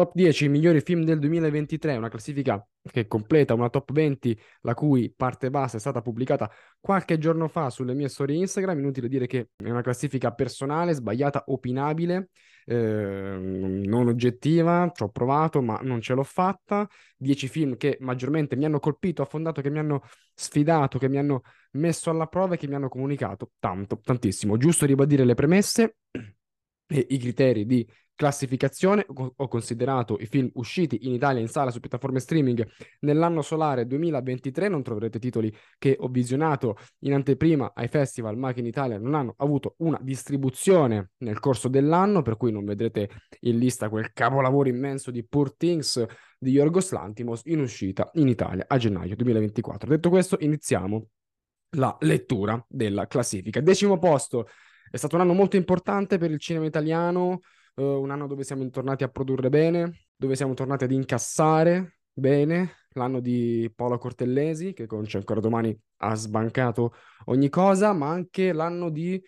Top 10 migliori film del 2023, una classifica che completa una top 20, la cui parte bassa è stata pubblicata qualche giorno fa sulle mie storie Instagram. Inutile dire che è una classifica personale, sbagliata, opinabile, eh, non oggettiva. Ci ho provato, ma non ce l'ho fatta. 10 film che maggiormente mi hanno colpito, affondato, che mi hanno sfidato, che mi hanno messo alla prova e che mi hanno comunicato tanto, tantissimo. Giusto ribadire le premesse e i criteri di classificazione, ho considerato i film usciti in Italia in sala su piattaforme streaming nell'anno solare 2023, non troverete titoli che ho visionato in anteprima ai festival, ma che in Italia non hanno avuto una distribuzione nel corso dell'anno, per cui non vedrete in lista quel capolavoro immenso di Poor Things di Yorgos Lantimos in uscita in Italia a gennaio 2024. Detto questo, iniziamo la lettura della classifica. Decimo posto, è stato un anno molto importante per il cinema italiano, uh, un anno dove siamo tornati a produrre bene, dove siamo tornati ad incassare bene, l'anno di Paolo Cortellesi, che con C'è ancora domani ha sbancato ogni cosa, ma anche l'anno di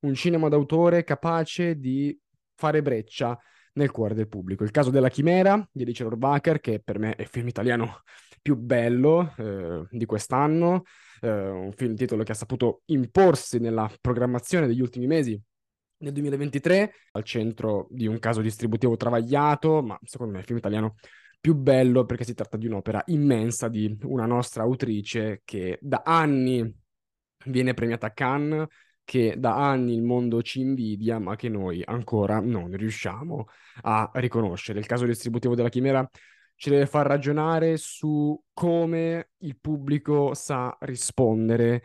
un cinema d'autore capace di fare breccia nel cuore del pubblico. Il caso della Chimera di Alice Rohrwacher, che per me è il film italiano più bello eh, di quest'anno, eh, un film titolo che ha saputo imporsi nella programmazione degli ultimi mesi nel 2023, al centro di un caso distributivo travagliato, ma secondo me il film italiano più bello perché si tratta di un'opera immensa di una nostra autrice che da anni viene premiata a Cannes, che da anni il mondo ci invidia, ma che noi ancora non riusciamo a riconoscere. Il caso distributivo della Chimera ci deve far ragionare su come il pubblico sa rispondere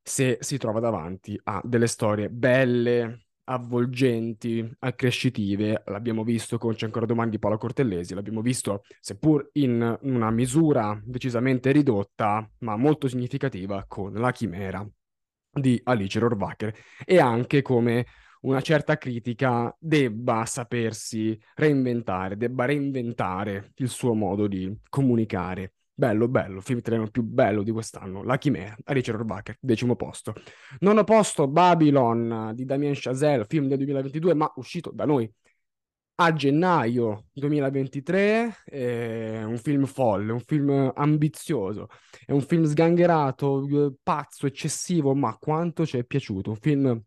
se si trova davanti a delle storie belle, avvolgenti, accrescitive. L'abbiamo visto con C'è ancora domani di Paolo Cortellesi, l'abbiamo visto seppur in una misura decisamente ridotta, ma molto significativa con La Chimera di Alice Rohrwacher e anche come una certa critica debba sapersi reinventare, debba reinventare il suo modo di comunicare. Bello, bello, film italiano più bello di quest'anno, La Chimera, Alice Rohrwacher, decimo posto. Nono posto, Babylon di Damien Chazelle, film del 2022, ma uscito da noi a gennaio 2023, è un film folle, un film ambizioso, è un film sgangherato, eh, pazzo, eccessivo, ma quanto ci è piaciuto, un film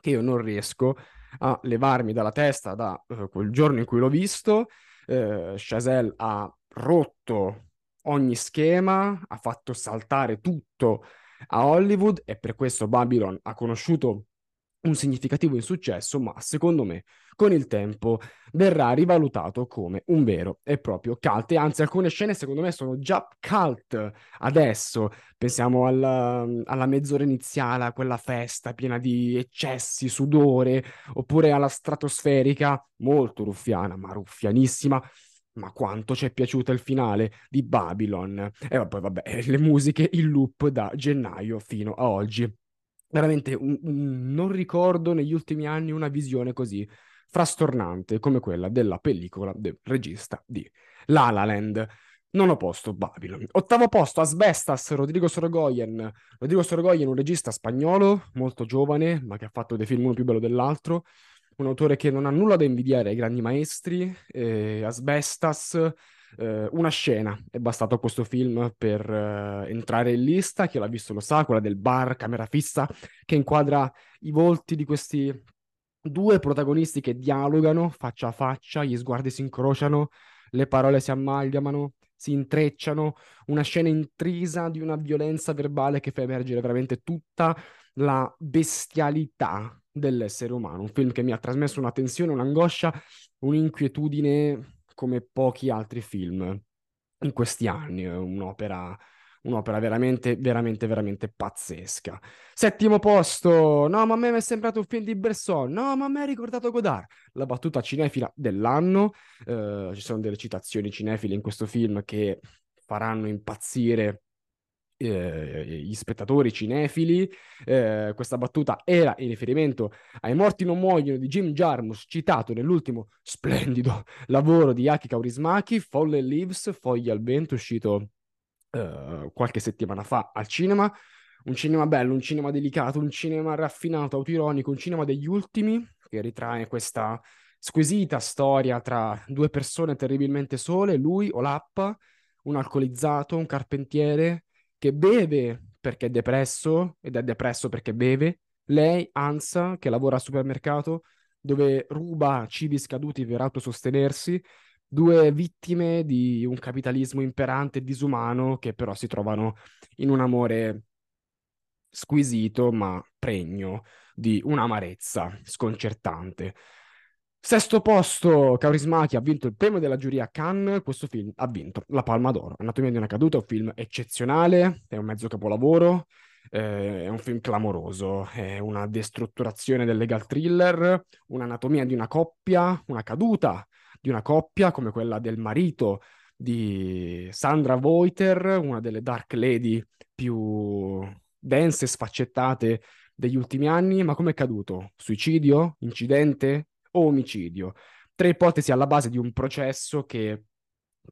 che io non riesco a levarmi dalla testa da uh, quel giorno in cui l'ho visto. Uh, Chazelle ha rotto ogni schema, ha fatto saltare tutto a Hollywood e per questo Babylon ha conosciuto un significativo insuccesso, ma secondo me con il tempo verrà rivalutato come un vero e proprio cult. E anzi, alcune scene secondo me sono già cult adesso. Pensiamo alla, alla mezz'ora iniziale, a quella festa piena di eccessi, sudore, oppure alla stratosferica, molto ruffiana, ma ruffianissima ma quanto ci è piaciuto il finale di Babylon. E poi vabbè, le musiche in loop da gennaio fino a oggi. Veramente un, un, non ricordo negli ultimi anni una visione così frastornante come quella della pellicola del regista di La La Land. Nono posto, Babylon. Ottavo posto, Asbestas, Rodrigo Sorogoyen. Rodrigo Sorogoyen, un regista spagnolo, molto giovane, ma che ha fatto dei film uno più bello dell'altro un autore che non ha nulla da invidiare ai grandi maestri, eh, Asbestas, eh, una scena. È bastato questo film per eh, entrare in lista, chi l'ha visto lo sa, quella del bar, camera fissa, che inquadra i volti di questi due protagonisti che dialogano faccia a faccia, gli sguardi si incrociano, le parole si amalgamano, si intrecciano, una scena intrisa di una violenza verbale che fa emergere veramente tutta la bestialità dell'essere umano. Un film che mi ha trasmesso una tensione, un'angoscia, un'inquietudine come pochi altri film in questi anni. Un'opera, un'opera veramente, veramente, veramente pazzesca. Settimo posto. No, ma a me mi è sembrato un film di Bresson. No, ma a me è ricordato Godard. La battuta cinefila dell'anno. Uh, ci sono delle citazioni cinefile in questo film che faranno impazzire eh, gli spettatori cinefili. Eh, questa battuta era in riferimento ai Morti non muoiono di Jim Jarmus, citato nell'ultimo splendido lavoro di Aki Kaurismaki, Fallen Leaves, Foglie al vento, uscito eh, qualche settimana fa al cinema. Un cinema bello, un cinema delicato, un cinema raffinato, autoironico, un cinema degli ultimi che ritrae questa squisita storia tra due persone terribilmente sole, lui, Olappa, un alcolizzato, un carpentiere che beve perché è depresso ed è depresso perché beve, lei, Ansa, che lavora al supermercato dove ruba cibi scaduti per autosostenersi, due vittime di un capitalismo imperante e disumano che però si trovano in un amore squisito ma pregno di un'amarezza sconcertante. Sesto posto, Kaurismäki ha vinto il premio della giuria a Cannes, questo film ha vinto la Palma d'Oro. Anatomia di una caduta è un film eccezionale, è un mezzo capolavoro, eh, è un film clamoroso, è una destrutturazione del legal thriller, un'anatomia di una coppia, una caduta di una coppia come quella del marito di Sandra Voiter, una delle dark lady più dense e sfaccettate degli ultimi anni, ma come è caduto? Suicidio? Incidente? Omicidio. Tre ipotesi alla base di un processo che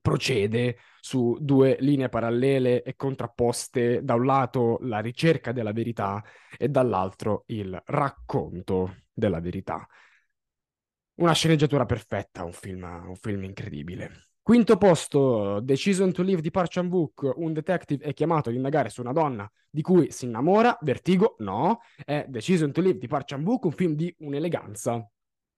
procede su due linee parallele e contrapposte, da un lato la ricerca della verità e dall'altro il racconto della verità. Una sceneggiatura perfetta, un film, un film incredibile. Quinto posto, Decision to Live di Park Chan-wook, un detective è chiamato ad indagare su una donna di cui si innamora, Vertigo no, è Decision to Live di Park Chan-wook, un film di un'eleganza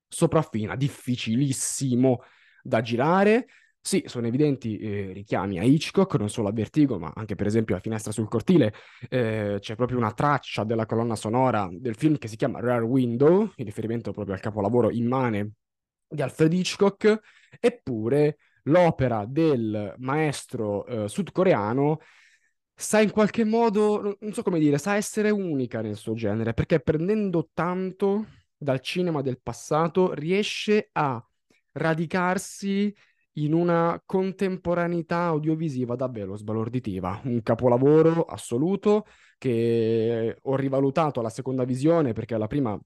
sopraffina, difficilissimo da girare. Sì, sono evidenti eh, richiami a Hitchcock, non solo a Vertigo, ma anche per esempio a Finestra sul cortile. Eh, c'è proprio una traccia della colonna sonora del film che si chiama Rare Window, in riferimento proprio al capolavoro immane di Alfred Hitchcock, eppure l'opera del maestro eh, sudcoreano sa in qualche modo, non so come dire, sa essere unica nel suo genere, perché prendendo tanto dal cinema del passato riesce a radicarsi in una contemporaneità audiovisiva davvero sbalorditiva, un capolavoro assoluto che ho rivalutato alla seconda visione perché alla prima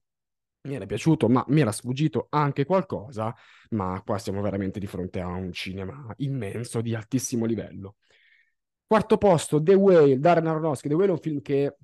mi era piaciuto, ma mi era sfuggito anche qualcosa, ma qua siamo veramente di fronte a un cinema immenso di altissimo livello. Quarto posto, The Whale, Darren Aronofsky. The Whale è un film che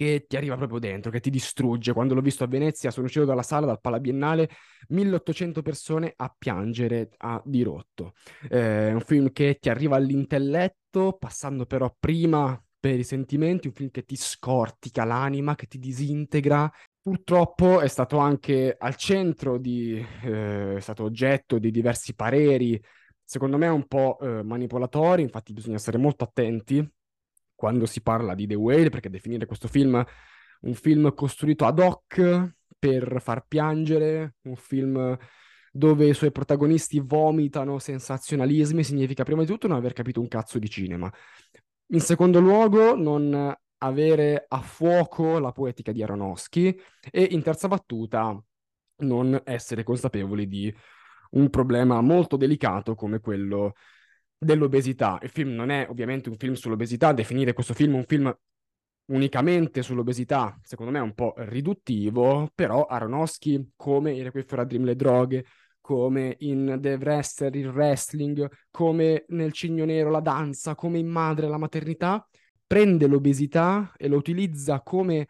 che ti arriva proprio dentro, che ti distrugge. Quando l'ho visto a Venezia, sono uscito dalla sala, dal Pala Biennale, 1800 persone a piangere a dirotto. Eh, è un film che ti arriva all'intelletto, passando però prima per i sentimenti, un film che ti scortica l'anima, che ti disintegra. Purtroppo è stato anche al centro di, eh, è stato oggetto di diversi pareri, secondo me un po' eh, manipolatori, infatti bisogna essere molto attenti quando si parla di The Whale, perché definire questo film un film costruito ad hoc per far piangere, un film dove i suoi protagonisti vomitano sensazionalismi, significa prima di tutto non aver capito un cazzo di cinema. In secondo luogo, non avere a fuoco la poetica di Aronofsky e in terza battuta non essere consapevoli di un problema molto delicato come quello dell'obesità. Il film non è ovviamente un film sull'obesità, definire questo film un film unicamente sull'obesità, secondo me è un po' riduttivo, però Aronofsky, come in Requiem Dream le droghe, come in The Wrestler il wrestling, come nel Cigno Nero la danza, come in Madre la maternità, prende l'obesità e lo utilizza come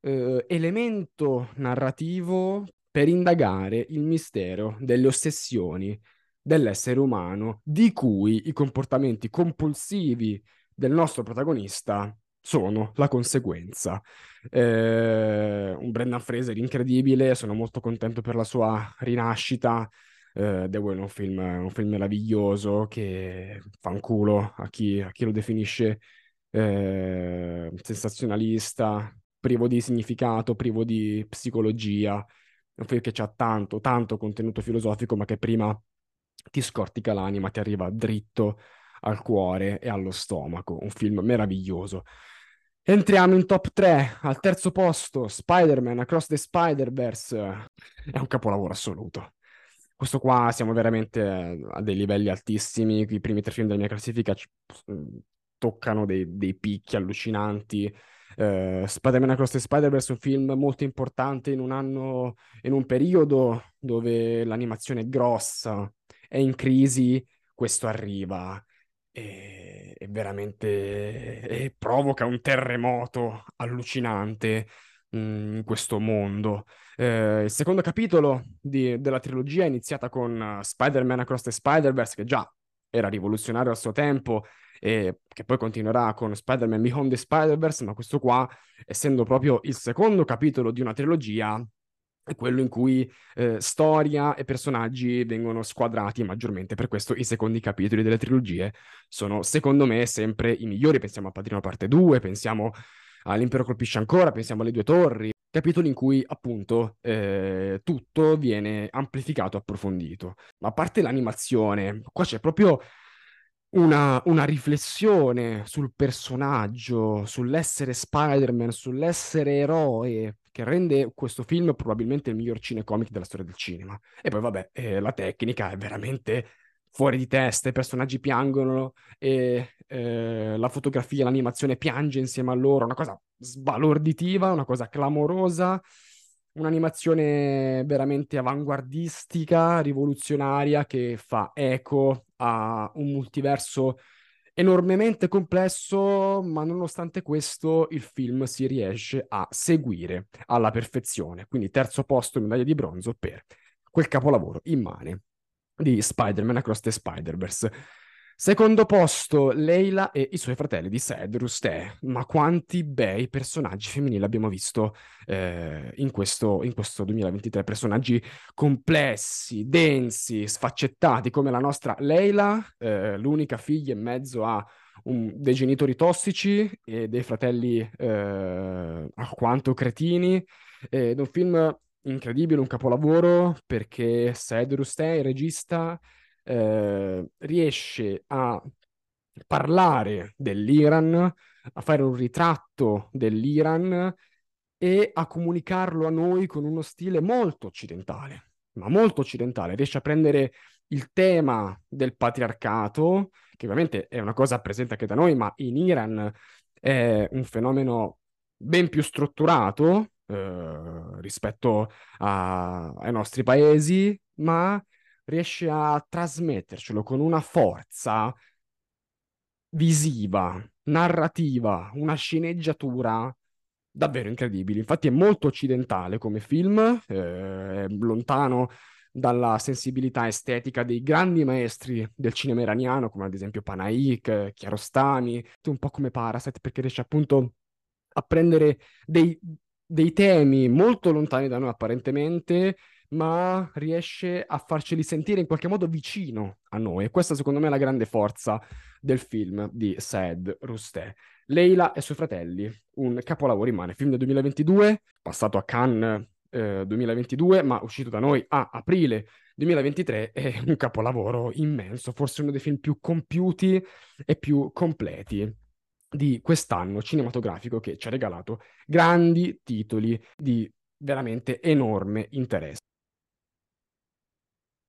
eh, elemento narrativo per indagare il mistero delle ossessioni dell'essere umano di cui i comportamenti compulsivi del nostro protagonista sono la conseguenza. Eh, un Brendan Fraser incredibile, sono molto contento per la sua rinascita. Eh, The Whale è un film, un film meraviglioso che fa un culo a chi, a chi lo definisce eh, sensazionalista, privo di significato, privo di psicologia. Un film che ha tanto, tanto contenuto filosofico, ma che prima ti scortica l'anima, ti arriva dritto al cuore e allo stomaco. Un film meraviglioso. Entriamo in top 3, al terzo posto, Spider-Man Across the Spider-Verse. È un capolavoro assoluto. Questo qua siamo veramente a dei livelli altissimi. I primi tre film della mia classifica ci, toccano dei, dei picchi allucinanti. Uh, Spider-Man Across the Spider-Verse è un film molto importante in un anno, in un periodo dove l'animazione è grossa, è in crisi, questo arriva e, e veramente e provoca un terremoto allucinante mm, in questo mondo. Eh, il secondo capitolo di, della trilogia è iniziata con uh, Spider-Man Across the Spider-Verse, che già era rivoluzionario al suo tempo, e che poi continuerà con Spider-Man Beyond the Spider-Verse, ma questo qua, essendo proprio il secondo capitolo di una trilogia, è quello in cui eh, storia e personaggi vengono squadrati maggiormente. Per questo i secondi capitoli delle trilogie sono, secondo me, sempre i migliori. Pensiamo a Padrino parte 2, pensiamo all'Impero colpisce ancora, pensiamo alle due torri, capitoli in cui appunto eh, tutto viene amplificato, approfondito. Ma a parte l'animazione, qua c'è proprio una, una, riflessione sul personaggio, sull'essere Spider-Man, sull'essere eroe, che rende questo film probabilmente il miglior cinecomic della storia del cinema. E poi, vabbè, eh, la tecnica è veramente fuori di testa, i personaggi piangono e eh, la fotografia, l'animazione piange insieme a loro, una cosa sbalorditiva, una cosa clamorosa, un'animazione veramente avanguardistica, rivoluzionaria che fa eco a un multiverso enormemente complesso, ma nonostante questo il film si riesce a seguire alla perfezione. Quindi terzo posto, medaglia di bronzo per quel capolavoro immane di Spider-Man Across the Spider-Verse. Secondo posto, Leila e i suoi fratelli di Sed, Rustè. Ma quanti bei personaggi femminili abbiamo visto eh, in, questo, in, questo, 2023. Personaggi complessi, densi, sfaccettati, come la nostra Leila, eh, l'unica figlia in mezzo a un, dei genitori tossici e dei fratelli eh, alquanto cretini. Ed un film incredibile, un capolavoro, perché Saed Rustem, il regista, eh, riesce a parlare dell'Iran, a fare un ritratto dell'Iran e a comunicarlo a noi con uno stile molto occidentale, ma molto occidentale. Riesce a prendere il tema del patriarcato, che ovviamente è una cosa presente anche da noi, ma in Iran è un fenomeno ben più strutturato, eh, rispetto a, ai nostri paesi, ma riesce a trasmettercelo con una forza visiva, narrativa, una sceneggiatura davvero incredibile. Infatti è molto occidentale come film, eh, è lontano dalla sensibilità estetica dei grandi maestri del cinema iraniano, come ad esempio Panaik, Kiarostami, un po' come Parasite, perché riesce appunto a prendere dei, dei temi molto lontani da noi apparentemente, ma riesce a farceli sentire in qualche modo vicino a noi. E questa secondo me è la grande forza del film di Saed Rusté. Leila e suoi fratelli, un capolavoro rimane, film del 2022, passato a Cannes eh, 2022, ma uscito da noi a aprile 2023, è un capolavoro immenso, forse uno dei film più compiuti e più completi di quest'anno cinematografico che ci ha regalato grandi titoli di veramente enorme interesse.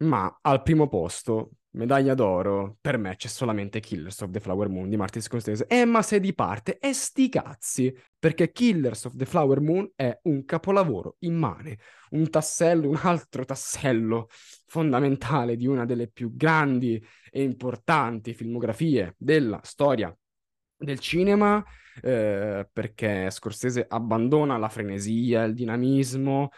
Ma al primo posto, medaglia d'oro, per me c'è solamente Killers of the Flower Moon di Martin Scorsese. Eh, ma sei di parte, e sti cazzi, perché Killers of the Flower Moon è un capolavoro immane, un tassello, un altro tassello fondamentale di una delle più grandi e importanti filmografie della storia del cinema, eh, perché Scorsese abbandona la frenesia, il dinamismo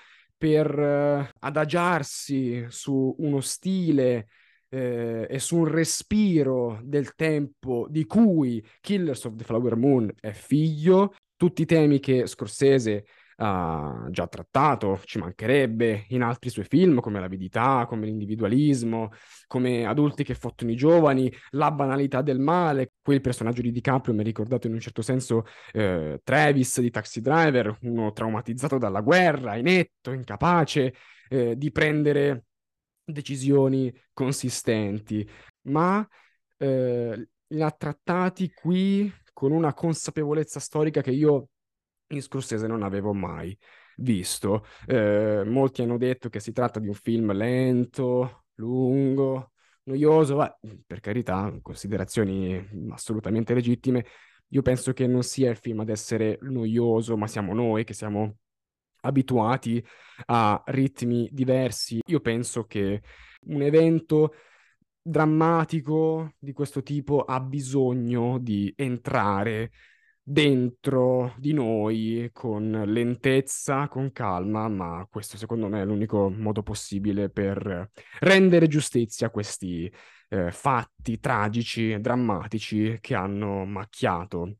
per eh, adagiarsi su uno stile eh, e su un respiro del tempo di cui Killers of the Flower Moon è figlio, tutti i temi che Scorsese ha già trattato, ci mancherebbe in altri suoi film come l'avidità, come l'individualismo, come adulti che fottono i giovani, la banalità del male. Quel personaggio di DiCaprio mi ha ricordato in un certo senso eh, Travis di Taxi Driver, uno traumatizzato dalla guerra, inetto, incapace eh, di prendere decisioni consistenti, ma eh, li ha trattati qui con una consapevolezza storica che io in Scorsese non avevo mai visto. Eh, molti hanno detto che si tratta di un film lento, lungo, noioso, Beh, per carità, considerazioni assolutamente legittime. Io penso che non sia il film ad essere noioso, ma siamo noi che siamo abituati a ritmi diversi. Io penso che un evento drammatico di questo tipo ha bisogno di entrare dentro di noi con lentezza, con calma, ma questo secondo me è l'unico modo possibile per rendere giustizia a questi eh, fatti tragici, drammatici che hanno macchiato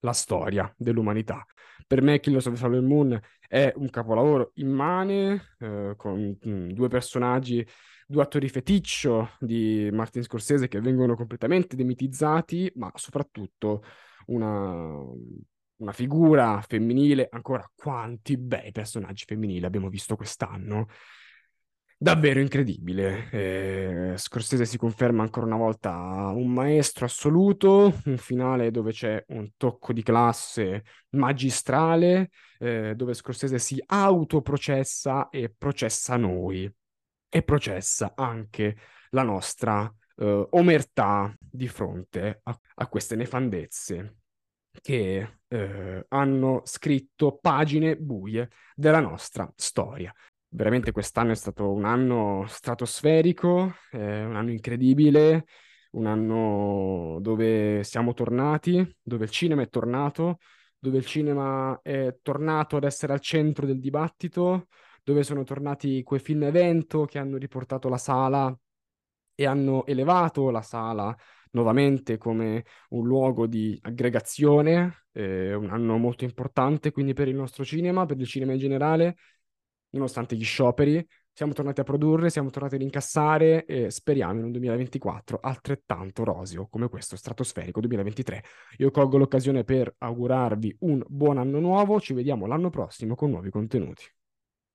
la storia dell'umanità. Per me Killers of the Flower Moon è un capolavoro immane, eh, con mh, mm, due personaggi, due attori feticcio di Martin Scorsese che vengono completamente demitizzati, ma soprattutto una, una figura femminile, ancora quanti bei personaggi femminili abbiamo visto quest'anno. Davvero incredibile. Eh, Scorsese si conferma ancora una volta un maestro assoluto, un finale dove c'è un tocco di classe magistrale, eh, dove Scorsese si autoprocessa e processa noi e processa anche la nostra eh, omertà di fronte a, a queste nefandezze che eh, hanno scritto pagine buie della nostra storia. Veramente quest'anno è stato un anno stratosferico, eh, un anno incredibile, un anno dove siamo tornati, dove il cinema è tornato, dove il cinema è tornato ad essere al centro del dibattito, dove sono tornati quei film evento che hanno riportato la sala e hanno elevato la sala nuovamente come un luogo di aggregazione, eh, un anno molto importante quindi per il nostro cinema, per il cinema in generale, nonostante gli scioperi, siamo tornati a produrre, siamo tornati ad incassare e speriamo in un 2024 altrettanto roseo come questo stratosferico 2023. Io colgo l'occasione per augurarvi un buon anno nuovo, ci vediamo l'anno prossimo con nuovi contenuti.